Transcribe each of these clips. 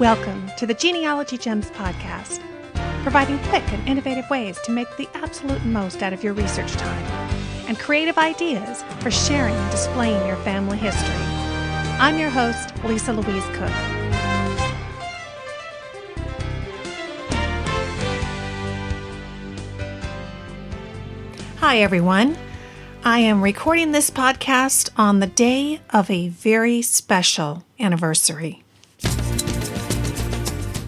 Welcome to the Genealogy Gems podcast, providing quick and innovative ways to make the absolute most out of your research time and creative ideas for sharing and displaying your family history. I'm your host, Lisa Louise Cooke. Hi, everyone. I am recording this podcast on the day of a very special anniversary.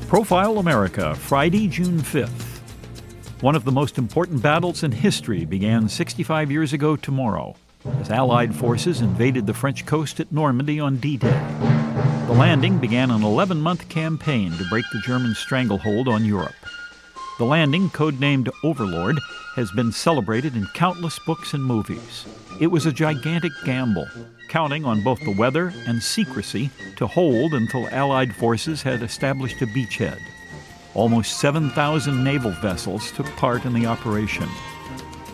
Profile America, Friday, June 5th. One of the most important battles in history began 65 years ago tomorrow as Allied forces invaded the French coast at Normandy on D Day. The landing began an 11 month campaign to break the German stranglehold on Europe. The landing, codenamed Overlord, has been celebrated in countless books and movies. It was a gigantic gamble, counting on both the weather and secrecy to hold until Allied forces had established a beachhead. Almost 7,000 naval vessels took part in the operation.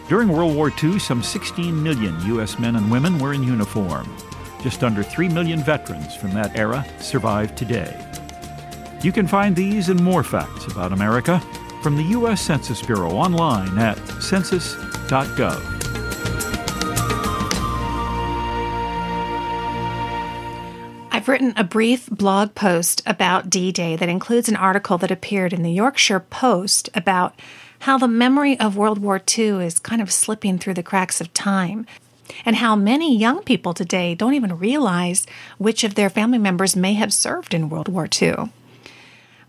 During World War II, some 16 million U.S. men and women were in uniform. Just under 3 million veterans from that era survive today. You can find these and more facts about America from the U.S. Census Bureau online at census.gov. I've written a brief blog post about D Day that includes an article that appeared in the Yorkshire Post about how the memory of World War II is kind of slipping through the cracks of time, and how many young people today don't even realize which of their family members may have served in World War II.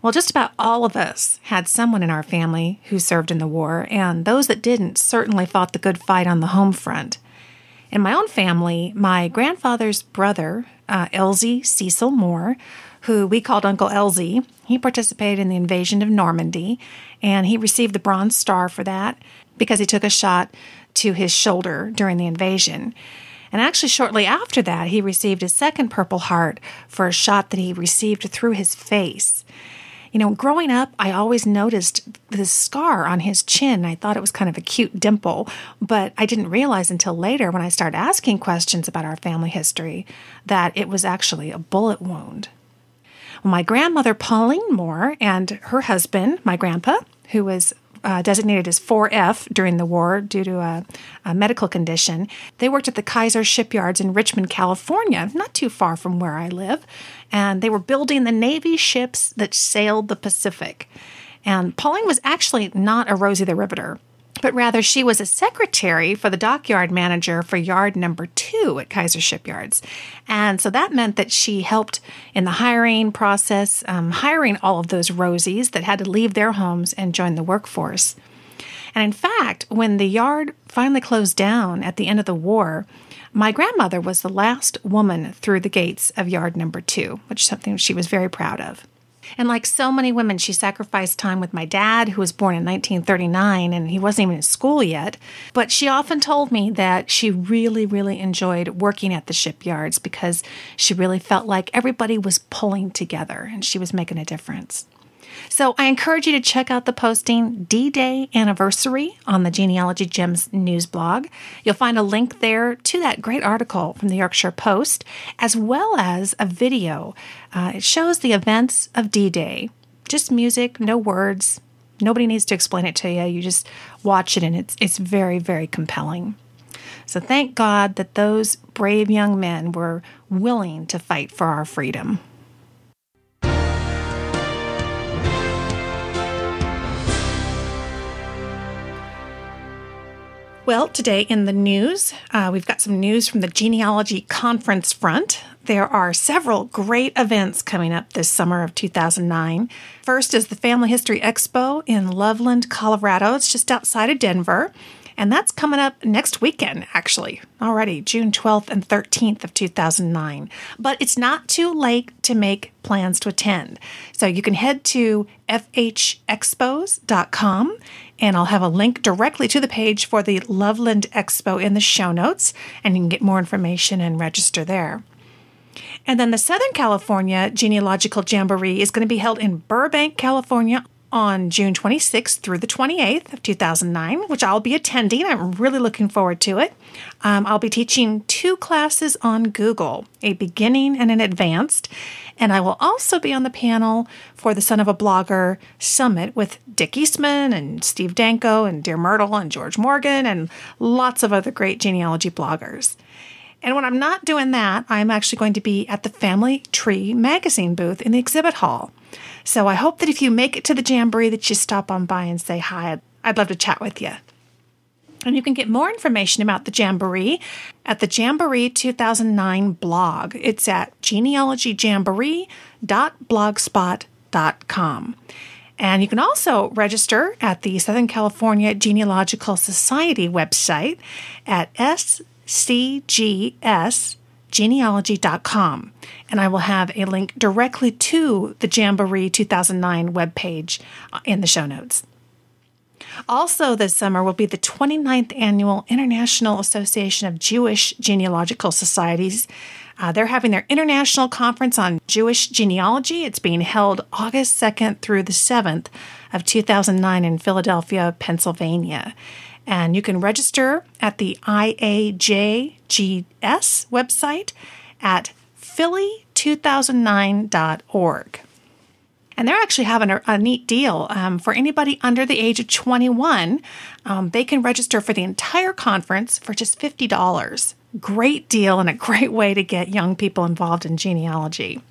Well, just about all of us had someone in our family who served in the war, and those that didn't certainly fought the good fight on the home front. In my own family, my grandfather's brother, uh, Elzie Cecil Moore, who we called Uncle Elzie, he participated in the invasion of Normandy, and he received the Bronze Star for that because he took a shot to his shoulder during the invasion. And actually, shortly after that, he received his second Purple Heart for a shot that he received through his face. You know, growing up, I always noticed this scar on his chin. I thought it was kind of a cute dimple, but I didn't realize until later when I started asking questions about our family history that it was actually a bullet wound. My grandmother, Pauline Moore, and her husband, my grandpa, who was uh, designated as 4F during the war due to a, a, medical condition. They worked at the Kaiser shipyards in Richmond, California, not too far from where I live. And they were building the Navy ships that sailed the Pacific. And Pauline was actually not a Rosie the Riveter but rather she was a secretary for the dockyard manager for yard number two at Kaiser Shipyards. And so that meant that she helped in the hiring process, um, hiring all of those Rosies that had to leave their homes and join the workforce. And in fact, when the yard finally closed down at the end of the war, my grandmother was the last woman through the gates of yard number two, which is something she was very proud of. And like so many women, she sacrificed time with my dad, who was born in 1939 and he wasn't even in school yet. But she often told me that she really, really enjoyed working at the shipyards because she really felt like everybody was pulling together and she was making a difference. So I encourage you to check out the posting D Day Anniversary on the Genealogy Gems news blog. You'll find a link there to that great article from the Yorkshire Post, as well as a video. Uh, it shows the events of D Day, just music, no words. Nobody needs to explain it to you. You just watch it, and it's it's very very compelling. So thank God that those brave young men were willing to fight for our freedom. Well, today in the news, uh, we've got some news from the Genealogy Conference front. There are several great events coming up this summer of 2009. First is the Family History Expo in Loveland, Colorado. It's just outside of Denver. And that's coming up next weekend, actually, already, June 12th and 13th of 2009. But it's not too late to make plans to attend. So you can head to fhexpos.com and I'll have a link directly to the page for the Loveland Expo in the show notes, and you can get more information and register there. And then the Southern California Genealogical Jamboree is going to be held in Burbank, California on June 26th through the 28th of 2009, which I'll be attending. I'm really looking forward to it. Um, I'll be teaching two classes on Google, a beginning and an advanced. And I will also be on the panel for the Son of a Blogger Summit with Dick Eastman and Steve Danko and Dear Myrtle and George Morgan and lots of other great genealogy bloggers. And when I'm not doing that, I'm actually going to be at the Family Tree magazine booth in the exhibit hall. So I hope that if you make it to the Jamboree that you stop on by and say hi. I'd love to chat with you. And you can get more information about the Jamboree at the Jamboree 2009 blog. It's at genealogyjamboree.blogspot.com. And you can also register at the Southern California Genealogical Society website at scgsgenealogy.com. And I will have a link directly to the Jamboree 2009 webpage in the show notes. Also, this summer will be the 29th annual International Association of Jewish Genealogical Societies. Uh, they're having their international conference on Jewish genealogy. It's being held August 2nd through the 7th of 2009 in Philadelphia, Pennsylvania. And you can register at the IAJGS website at philly2009.org. And they're actually having a, a neat deal um, for anybody under the age of 21. Um, they can register for the entire conference for just $50. Great deal and a great way to get young people involved in genealogy.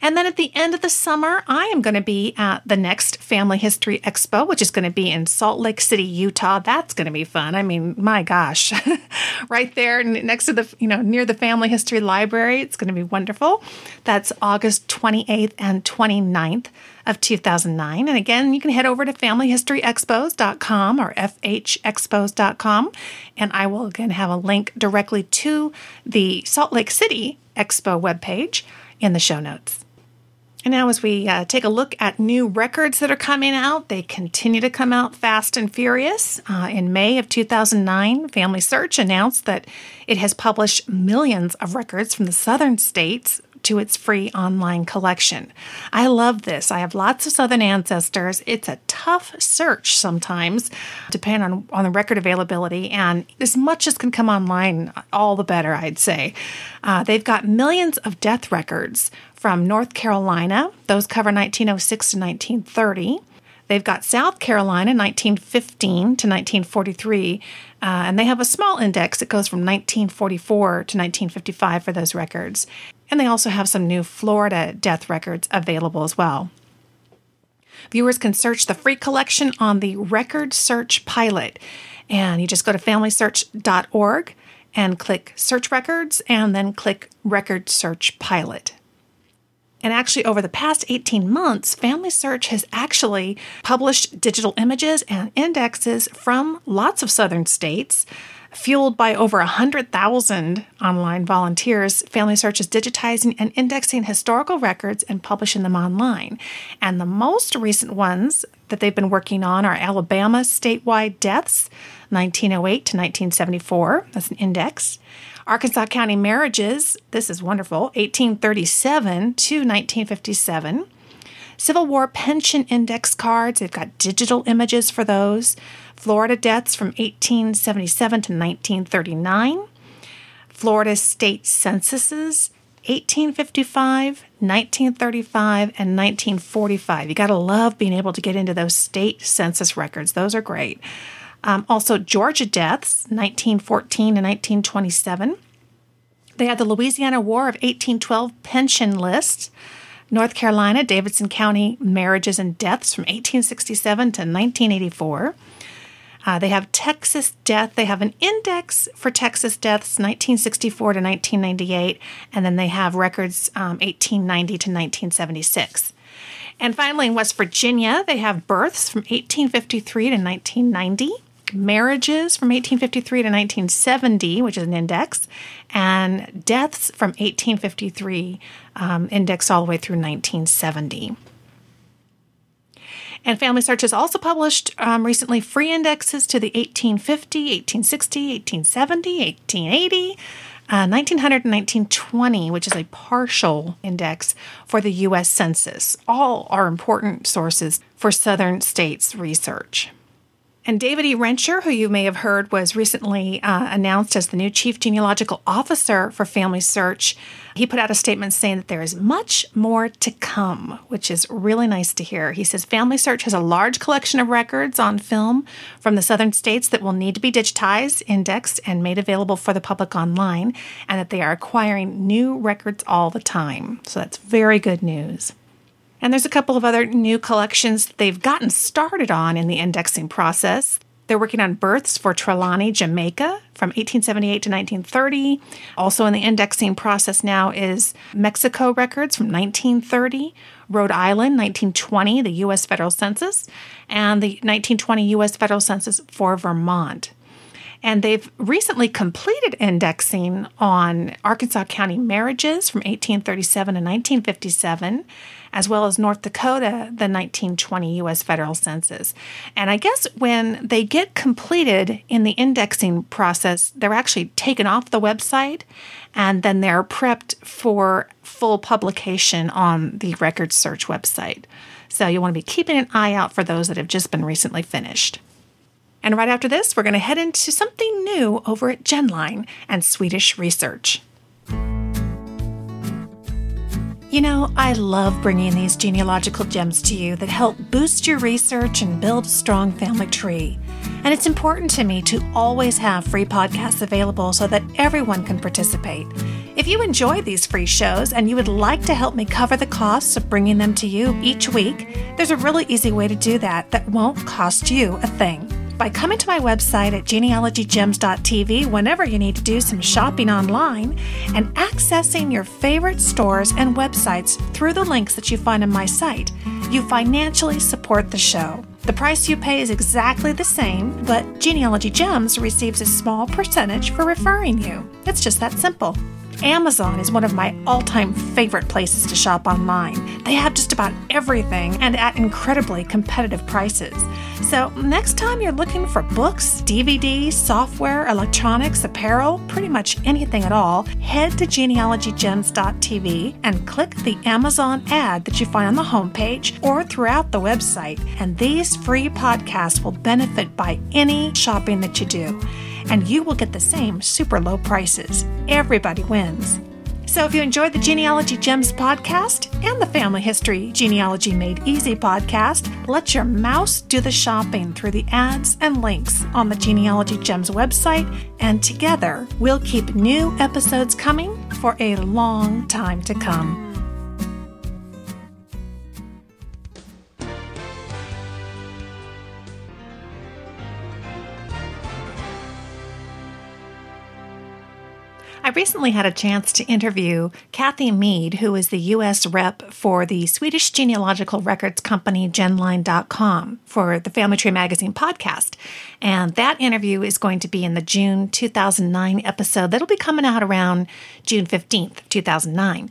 And then at the end of the summer, I am going to be at the next Family History Expo, which is going to be in Salt Lake City, Utah. That's going to be fun. I mean, my gosh, right there next to the, you know, near the Family History Library. It's going to be wonderful. That's August 28th and 29th of 2009. And again, you can head over to familyhistoryexpos.com or fhexpos.com. And I will again have a link directly to the Salt Lake City Expo webpage in the show notes. And now, as we uh, take a look at new records that are coming out, they continue to come out fast and furious. Uh, in May of 2009, Family Search announced that it has published millions of records from the southern states to its free online collection. I love this. I have lots of Southern ancestors. It's a tough search sometimes, depending on, on the record availability, and as much as can come online, all the better, I'd say. Uh, they've got millions of death records from North Carolina, those cover 1906 to 1930. They've got South Carolina, 1915 to 1943, uh, and they have a small index that goes from 1944 to 1955 for those records. And they also have some new Florida death records available as well. Viewers can search the free collection on the Record Search Pilot. And you just go to familysearch.org and click Search Records and then click Record Search Pilot. And actually, over the past 18 months, Family Search has actually published digital images and indexes from lots of southern states. Fueled by over 100,000 online volunteers, Family Search is digitizing and indexing historical records and publishing them online. And the most recent ones that they've been working on are Alabama statewide deaths, 1908 to 1974. That's an index. Arkansas County marriages, this is wonderful, 1837 to 1957. Civil War pension index cards, they've got digital images for those. Florida deaths from 1877 to 1939. Florida state censuses, 1855, 1935, and 1945. You got to love being able to get into those state census records, those are great. Um, also, Georgia deaths, 1914 and 1927. They had the Louisiana War of 1812 pension list. North Carolina, Davidson County marriages and deaths from 1867 to 1984. Uh, they have Texas death. They have an index for Texas deaths, 1964 to 1998, and then they have records um, 1890 to 1976. And finally, in West Virginia, they have births from 1853 to 1990 marriages from 1853 to 1970, which is an index, and deaths from 1853, um, index all the way through 1970. And Family Search has also published um, recently free indexes to the 1850, 1860, 1870, 1880. Uh, 1900 and 1920, which is a partial index for the U.S. Census. All are important sources for Southern States Research. And David E. Rencher, who you may have heard was recently uh, announced as the new Chief Genealogical Officer for Family Search, he put out a statement saying that there is much more to come, which is really nice to hear. He says Family Search has a large collection of records on film from the southern states that will need to be digitized, indexed, and made available for the public online, and that they are acquiring new records all the time. So that's very good news. And there's a couple of other new collections they've gotten started on in the indexing process. They're working on births for Trelawny, Jamaica from 1878 to 1930. Also in the indexing process now is Mexico records from 1930, Rhode Island, 1920, the U.S. federal census, and the 1920 U.S. federal census for Vermont. And they've recently completed indexing on Arkansas County marriages from 1837 to 1957 as well as North Dakota, the 1920 U.S. federal census. And I guess when they get completed in the indexing process, they're actually taken off the website and then they're prepped for full publication on the record search website. So you'll want to be keeping an eye out for those that have just been recently finished. And right after this, we're going to head into something new over at Genline and Swedish Research. You know, I love bringing these genealogical gems to you that help boost your research and build a strong family tree. And it's important to me to always have free podcasts available so that everyone can participate. If you enjoy these free shows and you would like to help me cover the costs of bringing them to you each week, there's a really easy way to do that that won't cost you a thing by coming to my website at genealogygems.tv whenever you need to do some shopping online and accessing your favorite stores and websites through the links that you find on my site. You financially support the show. The price you pay is exactly the same, but Genealogy Gems receives a small percentage for referring you. It's just that simple. Amazon is one of my all time favorite places to shop online. They have just about everything and at incredibly competitive prices. So, next time you're looking for books, DVDs, software, electronics, apparel, pretty much anything at all, head to genealogygems.tv and click the Amazon ad that you find on the homepage or throughout the website. And these free podcasts will benefit by any shopping that you do and you will get the same super low prices. Everybody wins. So, if you enjoyed the Genealogy Gems podcast and the Family History Genealogy Made Easy podcast, let your mouse do the shopping through the ads and links on the Genealogy Gems website, and together we'll keep new episodes coming for a long time to come. I recently had a chance to interview Kathy Mead, who is the U.S. rep for the Swedish genealogical records company Genline.com for the Family Tree Magazine podcast. And that interview is going to be in the June 2009 episode that'll be coming out around June 15th, 2009.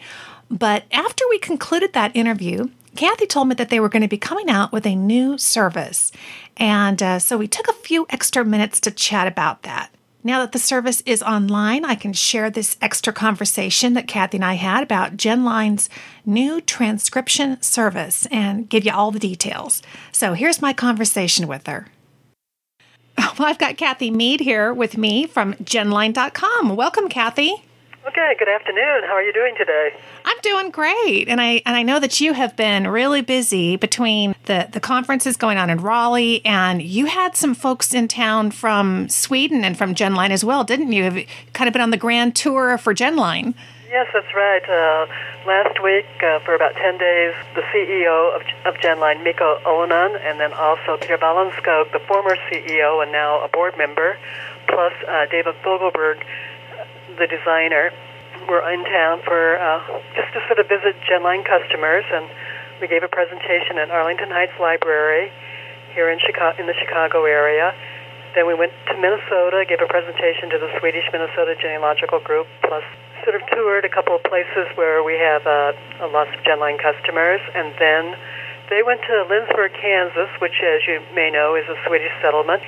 But after we concluded that interview, Kathy told me that they were going to be coming out with a new service. And uh, so we took a few extra minutes to chat about that. Now that the service is online, I can share this extra conversation that Kathy and I had about GenLine's new transcription service and give you all the details. So here's my conversation with her. Well, I've got Kathy Mead here with me from genline.com. Welcome, Kathy. Okay, good afternoon. How are you doing today? I'm doing great. And I and I know that you have been really busy between the the conferences going on in Raleigh and you had some folks in town from Sweden and from Genline as well, didn't you? Have kind of been on the grand tour for Genline. Yes, that's right. Uh, last week, uh, for about 10 days, the CEO of, of Genline, Mikko Onan, and then also Peter Balanskog, the former CEO and now a board member, plus uh, David Fogelberg, the designer, were in town for uh, just to sort of visit Genline customers, and we gave a presentation at Arlington Heights Library here in Chicago, in the Chicago area. Then we went to Minnesota, gave a presentation to the Swedish Minnesota Genealogical Group, plus sort of toured a couple of places where we have uh, a lot of Genline customers, and then they went to Lindsborg, Kansas, which, as you may know, is a Swedish settlement.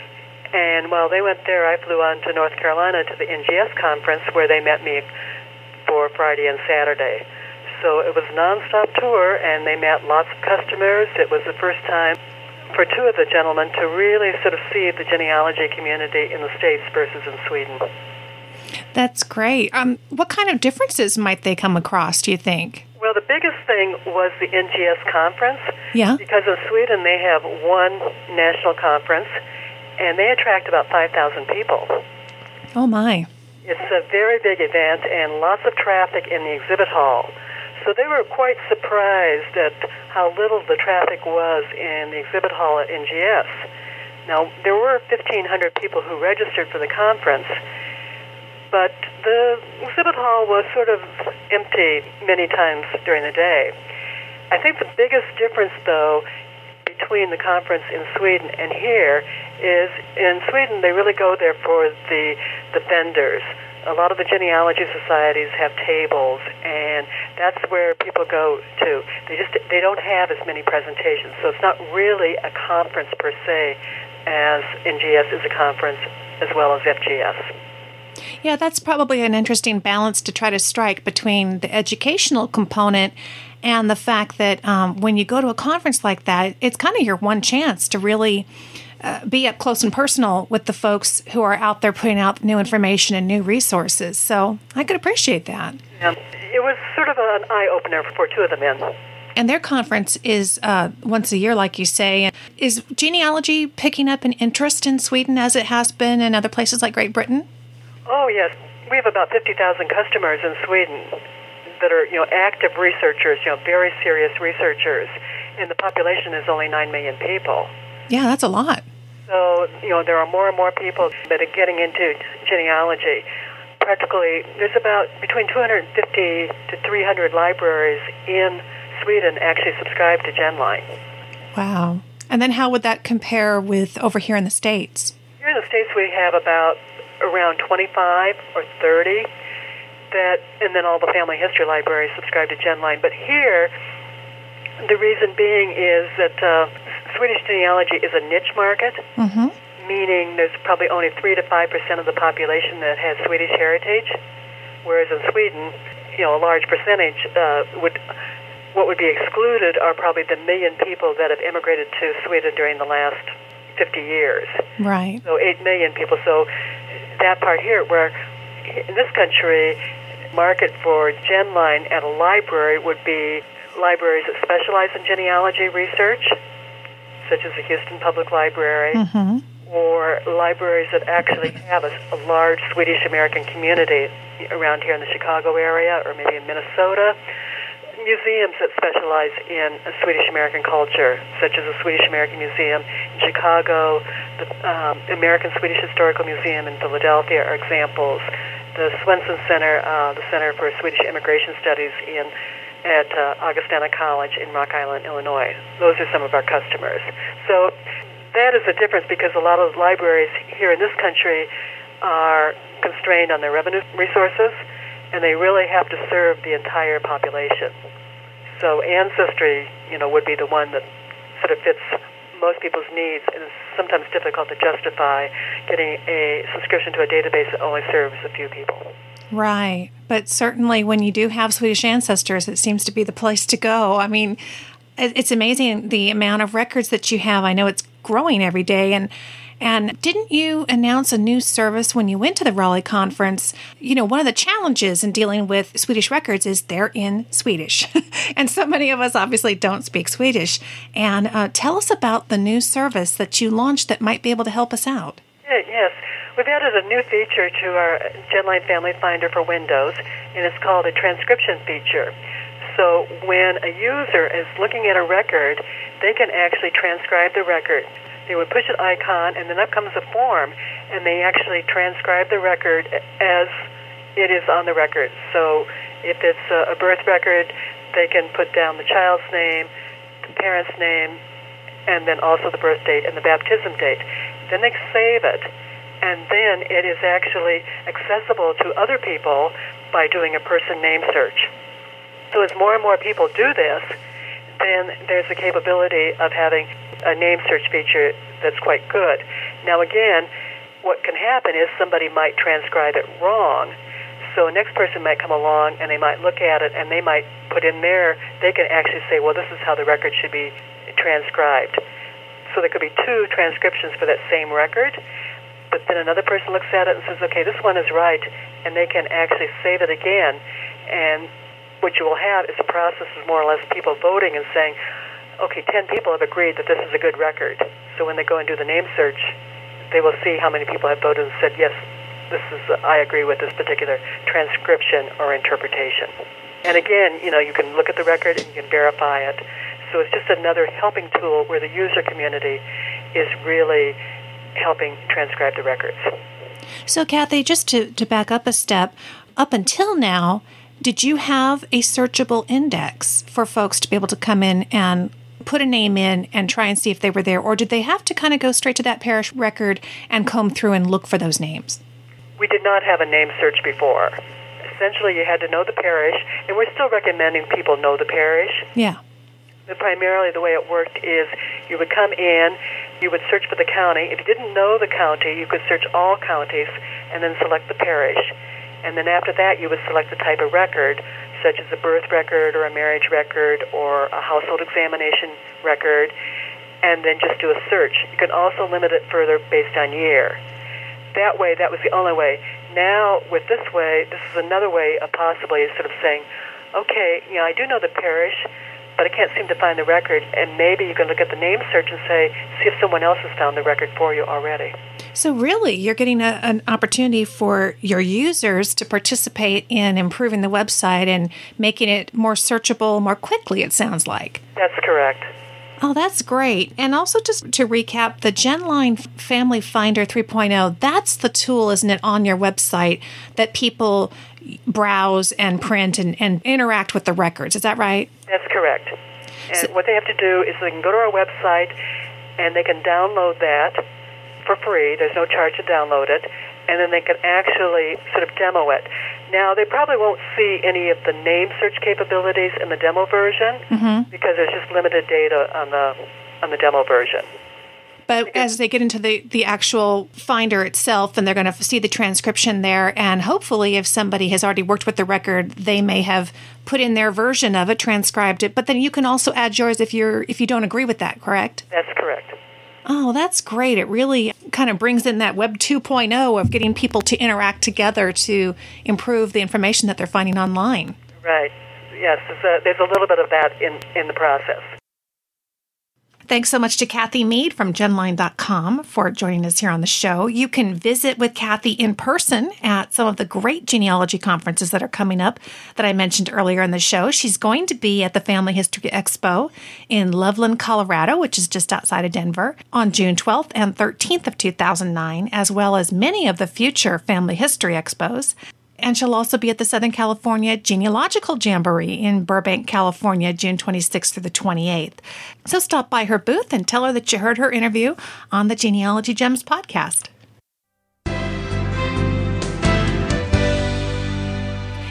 And while they went there, I flew on to North Carolina to the NGS conference where they met me for Friday and Saturday. So it was a nonstop tour, and they met lots of customers. It was the first time for two of the gentlemen to really sort of see the genealogy community in the States versus in Sweden. That's great. Um, what kind of differences might they come across, do you think? Well, the biggest thing was the NGS conference. Yeah. Because in Sweden, they have one national conference, and they attract about 5,000 people. Oh, my. It's a very big event and lots of traffic in the exhibit hall. So they were quite surprised at how little the traffic was in the exhibit hall at NGS. Now, there were 1,500 people who registered for the conference, but the exhibit hall was sort of empty many times during the day. I think the biggest difference, though, between the conference in Sweden and here is in Sweden they really go there for the the vendors. A lot of the genealogy societies have tables, and that's where people go to. They just they don't have as many presentations, so it's not really a conference per se, as NGS is a conference as well as FGS. Yeah, that's probably an interesting balance to try to strike between the educational component and the fact that um, when you go to a conference like that, it's kind of your one chance to really uh, be up close and personal with the folks who are out there putting out new information and new resources. So I could appreciate that. Yeah, it was sort of an eye opener for two of the men. And their conference is uh, once a year, like you say. Is genealogy picking up an interest in Sweden as it has been in other places like Great Britain? Oh, yes. We have about 50,000 customers in Sweden that are, you know, active researchers, you know, very serious researchers. And the population is only 9 million people. Yeah, that's a lot. So, you know, there are more and more people that are getting into genealogy. Practically, there's about between 250 to 300 libraries in Sweden actually subscribe to GenLine. Wow. And then how would that compare with over here in the States? Here in the States, we have about around 25 or 30 that, and then all the family history libraries subscribe to GenLine. But here, the reason being is that uh, Swedish genealogy is a niche market, mm-hmm. meaning there's probably only 3 to 5% of the population that has Swedish heritage, whereas in Sweden, you know, a large percentage uh, would. What would be excluded are probably the million people that have immigrated to Sweden during the last 50 years. Right. So 8 million people. So that part here, where in this country, market for GenLine at a library would be libraries that specialize in genealogy research, such as the Houston Public Library, mm-hmm. or libraries that actually have a, a large Swedish American community around here in the Chicago area, or maybe in Minnesota museums that specialize in Swedish American culture, such as the Swedish American Museum in Chicago, the um, American Swedish Historical Museum in Philadelphia are examples. The Swenson Center, uh, the Center for Swedish Immigration Studies in at uh, Augustana College in Rock Island, Illinois. Those are some of our customers. So that is a difference because a lot of libraries here in this country are constrained on their revenue resources and they really have to serve the entire population. So ancestry, you know, would be the one that sort of fits most people's needs, and it's sometimes difficult to justify getting a subscription to a database that only serves a few people. Right, but certainly when you do have Swedish ancestors, it seems to be the place to go. I mean, it's amazing the amount of records that you have. I know it's growing every day, and and didn't you announce a new service when you went to the Raleigh conference? You know, one of the challenges in dealing with Swedish records is they're in Swedish. and so many of us obviously don't speak Swedish. And uh, tell us about the new service that you launched that might be able to help us out. Yes. We've added a new feature to our GenLine Family Finder for Windows, and it's called a transcription feature. So when a user is looking at a record, they can actually transcribe the record they would push an icon, and then up comes a form, and they actually transcribe the record as it is on the record. So if it's a birth record, they can put down the child's name, the parent's name, and then also the birth date and the baptism date. Then they save it, and then it is actually accessible to other people by doing a person name search. So as more and more people do this, then there's the capability of having a name search feature that's quite good. Now, again, what can happen is somebody might transcribe it wrong. So a next person might come along and they might look at it and they might put in there, they can actually say, well, this is how the record should be transcribed. So there could be two transcriptions for that same record, but then another person looks at it and says, okay, this one is right, and they can actually save it again. And what you will have is a process of more or less people voting and saying, okay, 10 people have agreed that this is a good record. So when they go and do the name search, they will see how many people have voted and said, yes, this is, I agree with this particular transcription or interpretation. And again, you know, you can look at the record and you can verify it. So it's just another helping tool where the user community is really helping transcribe the records. So, Kathy, just to, to back up a step, up until now, did you have a searchable index for folks to be able to come in and put a name in and try and see if they were there? Or did they have to kind of go straight to that parish record and comb through and look for those names? We did not have a name search before. Essentially, you had to know the parish, and we're still recommending people know the parish. Yeah. But primarily, the way it worked is you would come in, you would search for the county. If you didn't know the county, you could search all counties and then select the parish. And then after that, you would select the type of record, such as a birth record or a marriage record or a household examination record, and then just do a search. You can also limit it further based on year. That way, that was the only way. Now, with this way, this is another way of possibly sort of saying, okay, you know, I do know the parish, but I can't seem to find the record. And maybe you can look at the name search and say, see if someone else has found the record for you already. So, really, you're getting a, an opportunity for your users to participate in improving the website and making it more searchable more quickly, it sounds like. That's correct. Oh, that's great. And also, just to recap, the GenLine Family Finder 3.0, that's the tool, isn't it, on your website that people browse and print and, and interact with the records. Is that right? That's correct. And so, what they have to do is they can go to our website and they can download that for free. There's no charge to download it. And then they can actually sort of demo it. Now, they probably won't see any of the name search capabilities in the demo version mm-hmm. because there's just limited data on the on the demo version. But as they get into the, the actual finder itself, and they're going to see the transcription there, and hopefully, if somebody has already worked with the record, they may have put in their version of it, transcribed it. But then you can also add yours if you're if you don't agree with that. Correct? That's correct. Oh, that's great. It really kind of brings in that Web 2.0 of getting people to interact together to improve the information that they're finding online. Right. Yes, there's a, there's a little bit of that in, in the process. Thanks so much to Kathy Mead from genline.com for joining us here on the show. You can visit with Kathy in person at some of the great genealogy conferences that are coming up that I mentioned earlier in the show. She's going to be at the Family History Expo in Loveland, Colorado, which is just outside of Denver, on June 12th and 13th of 2009, as well as many of the future Family History Expos and she'll also be at the Southern California Genealogical Jamboree in Burbank, California, June 26th through the 28th. So stop by her booth and tell her that you heard her interview on the Genealogy Gems podcast.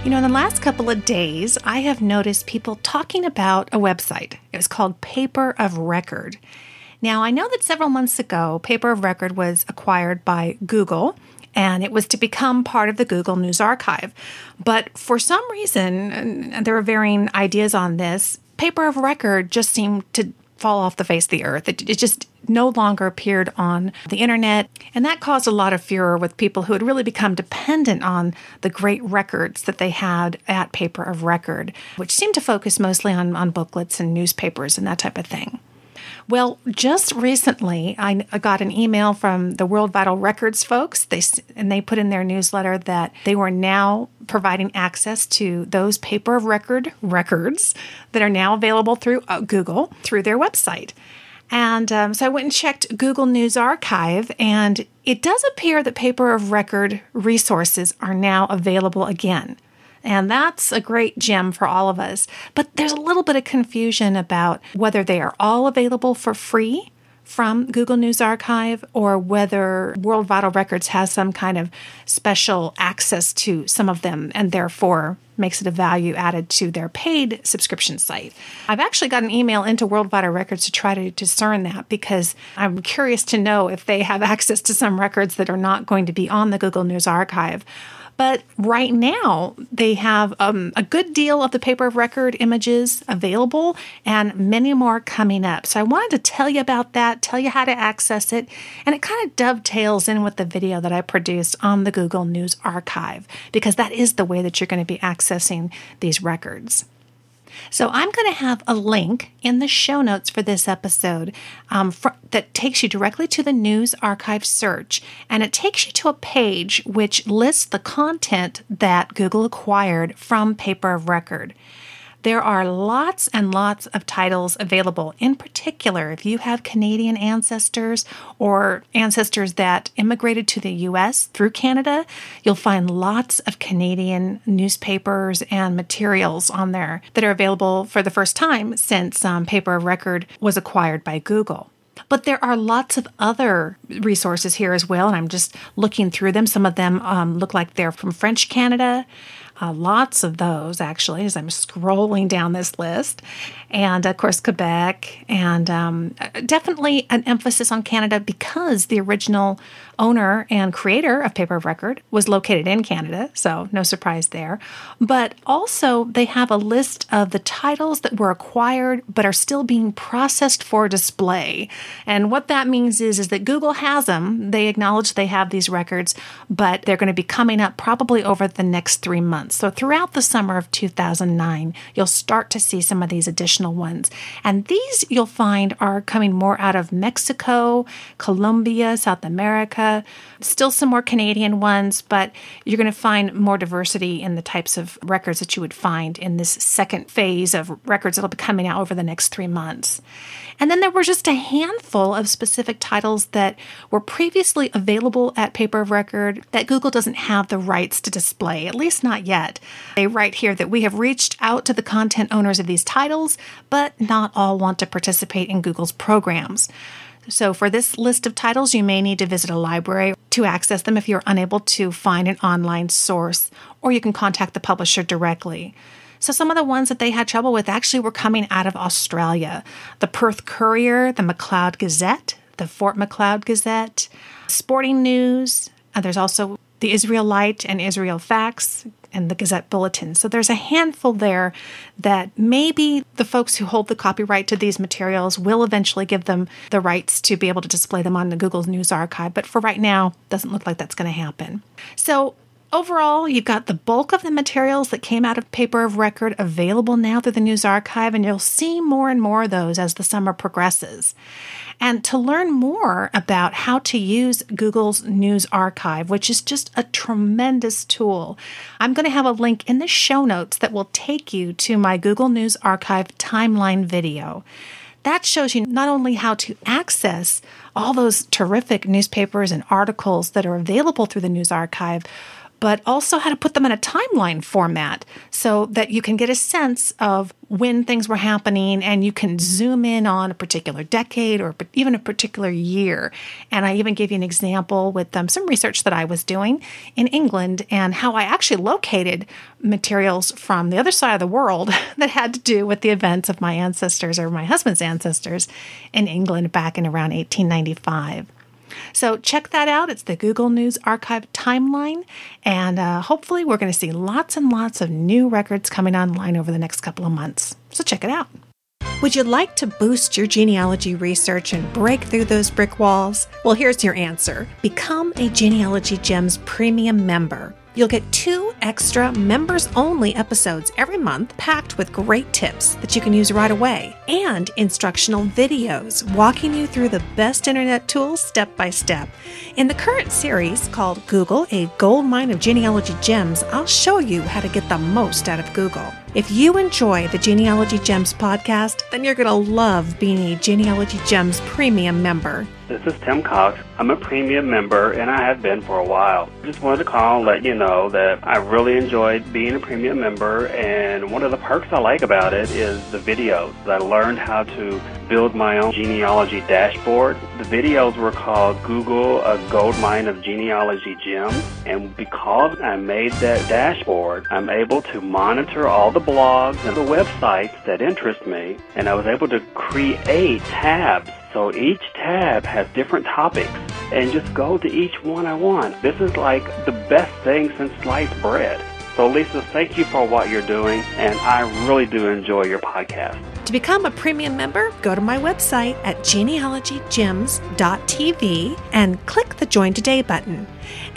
You know, in the last couple of days, I have noticed people talking about a website. It was called Paper of Record. Now, I know that several months ago, Paper of Record was acquired by Google and it was to become part of the Google News Archive. But for some reason, there are varying ideas on this, paper of record just seemed to fall off the face of the earth. It, it, just no longer appeared on the internet. And that caused a lot of furor with people who had really become dependent on the great records that they had at Paper of Record, which seemed to focus mostly on, on booklets and newspapers and that type of thing. Well, just recently, I got an email from the World Vital Records folks. They and they put in their newsletter that they were now providing access to those paper of record records that are now available through uh, Google through their website. And um, so I went and checked Google News Archive, and it does appear that paper of record resources are now available again. And that's a great gem for all of us. But there's a little bit of confusion about whether they are all available for free from Google News Archive or whether World Vital Records has some kind of special access to some of them and therefore makes it a value added to their paid subscription site. I've actually got an email into World Vital Records to try to discern that because I'm curious to know if they have access to some records that are not going to be on the Google News Archive But right now, they have um, a good deal of the paper of record images available and many more coming up. So I wanted to tell you about that, tell you how to access it, and it kind of dovetails in with the video that I produced on the Google News Archive because that is the way that you're going to be accessing these records. So I'm going to have a link in the show notes for this episode um, for, that takes you directly to the News Archive search, and it takes you to a page which lists the content that Google acquired from Paper of Record. There are lots and lots of titles available. In particular, if you have Canadian ancestors or ancestors that immigrated to the US through Canada, you'll find lots of Canadian newspapers and materials on there that are available for the first time since um, Paper of Record was acquired by Google. But there are lots of other resources here as well, and I'm just looking through them. Some of them um, look like they're from French Canada. Uh, lots of those, actually, as I'm scrolling down this list. And of course, Quebec, and um, definitely an emphasis on Canada because the original owner and creator of Paper of Record was located in Canada, so no surprise there. But also, they have a list of the titles that were acquired but are still being processed for display. And what that means is, is that Google has them. They acknowledge they have these records, but they're going to be coming up probably over the next three months. So throughout the summer of 2009, you'll start to see some of these additional ones. And these you'll find are coming more out of Mexico, Colombia, South America, still some more Canadian ones, but you're going to find more diversity in the types of records that you would find in this second phase of records that'll be coming out over the next three months. And then there were just a handful of specific titles that were previously available at Paper of Record that Google doesn't have the rights to display, at least not yet. They write here that we have reached out to the content owners of these titles, but not all want to participate in Google's programs. So, for this list of titles, you may need to visit a library to access them if you're unable to find an online source, or you can contact the publisher directly. So some of the ones that they had trouble with actually were coming out of Australia. The Perth Courier, the Macleod Gazette, the Fort Macleod Gazette, Sporting News. And there's also the Israelite and Israel Facts and the Gazette Bulletin. So there's a handful there that maybe the folks who hold the copyright to these materials will eventually give them the rights to be able to display them on the Google News Archive. But for right now, doesn't look like that's going to happen. So Overall, you've got the bulk of the materials that came out of paper of record available now through the News Archive, and you'll see more and more of those as the summer progresses. And to learn more about how to use Google's News Archive, which is just a tremendous tool, I'm going to have a link in the show notes that will take you to my Google News Archive timeline video. That shows you not only how to access all those terrific newspapers and articles that are available through the News Archive, but also how to put them in a timeline format so that you can get a sense of when things were happening and you can zoom in on a particular decade or even a particular year. And I even gave you an example with um, some research that I was doing in England and how I actually located materials from the other side of the world that had to do with the events of my ancestors or my husband's ancestors in England back in around 1895. So check that out. It's the Google News Archive timeline. And uh, hopefully, we're going to see lots and lots of new records coming online over the next couple of months. So check it out. Would you like to boost your genealogy research and break through those brick walls? Well, here's your answer Become a Genealogy Gems premium member. You'll get two extra members only episodes every month packed with great tips that you can use right away and instructional videos walking you through the best internet tools step by step. In the current series called Google, a gold mine of genealogy gems, I'll show you how to get the most out of Google. If you enjoy the Genealogy Gems podcast, then you're going to love being a Genealogy Gems premium member. This is Tim Cox. I'm a premium member and I have been for a while. Just wanted to call and let you know that I really enjoyed being a premium member and one of the perks I like about it is the videos. I learned how to build my own genealogy dashboard. The videos were called Google a Gold Mine of Genealogy Gems and because I made that dashboard, I'm able to monitor all the blogs and the websites that interest me and I was able to create tabs so each tab has different topics and just go to each one I want. This is like the best thing since sliced bread. So, Lisa, thank you for what you're doing, and I really do enjoy your podcast. To become a premium member, go to my website at genealogygems.tv and click the Join Today button.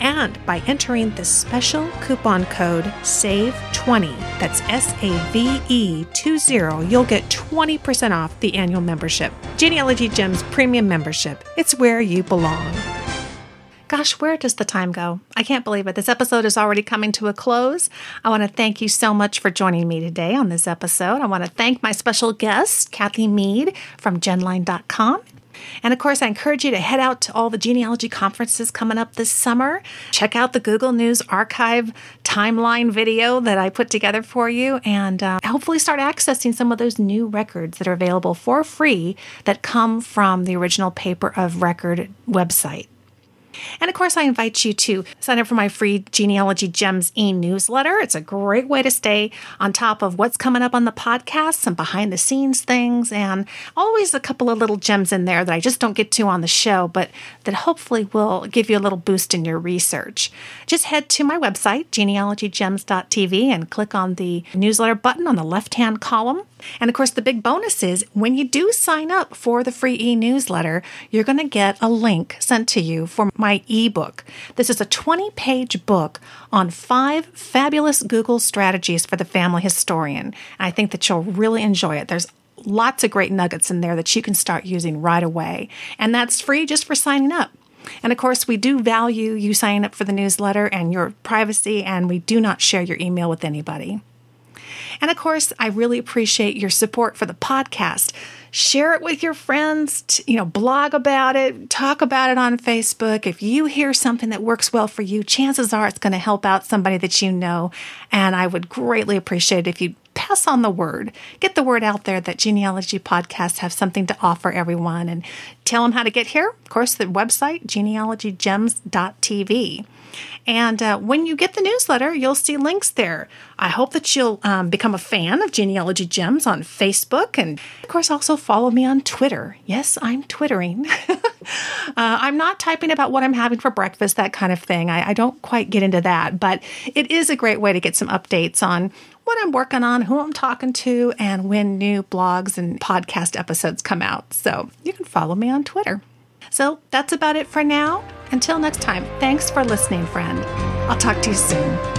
And by entering the special coupon code SAVE20, that's S A V E 20, you'll get 20% off the annual membership. Genealogy Gems Premium Membership. It's where you belong. Gosh, where does the time go? I can't believe it. This episode is already coming to a close. I want to thank you so much for joining me today on this episode. I want to thank my special guest, Kathy Mead from genline.com. And of course, I encourage you to head out to all the genealogy conferences coming up this summer. Check out the Google News Archive timeline video that I put together for you, and uh, hopefully start accessing some of those new records that are available for free that come from the original paper of record website. And of course, I invite you to sign up for my free Genealogy Gems e newsletter. It's a great way to stay on top of what's coming up on the podcast, some behind the scenes things, and always a couple of little gems in there that I just don't get to on the show, but that hopefully will give you a little boost in your research. Just head to my website, genealogygems.tv, and click on the newsletter button on the left hand column. And of course, the big bonus is when you do sign up for the free e newsletter, you're going to get a link sent to you for my ebook. This is a 20 page book on five fabulous Google strategies for the family historian. I think that you'll really enjoy it. There's lots of great nuggets in there that you can start using right away. And that's free just for signing up. And of course, we do value you signing up for the newsletter and your privacy, and we do not share your email with anybody. And of course, I really appreciate your support for the podcast. Share it with your friends, you know, blog about it, talk about it on Facebook. If you hear something that works well for you, chances are it's going to help out somebody that you know. And I would greatly appreciate it if you pass on the word. Get the word out there that genealogy podcasts have something to offer everyone and tell them how to get here. Of course, the website, genealogygems.tv. And uh, when you get the newsletter, you'll see links there. I hope that you'll um, become a fan of Genealogy Gems on Facebook. And of course, also follow me on Twitter. Yes, I'm Twittering. uh, I'm not typing about what I'm having for breakfast, that kind of thing. I, I don't quite get into that, but it is a great way to get some updates on what I'm working on, who I'm talking to, and when new blogs and podcast episodes come out. So you can follow me on Twitter. So that's about it for now. Until next time, thanks for listening, friend. I'll talk to you soon.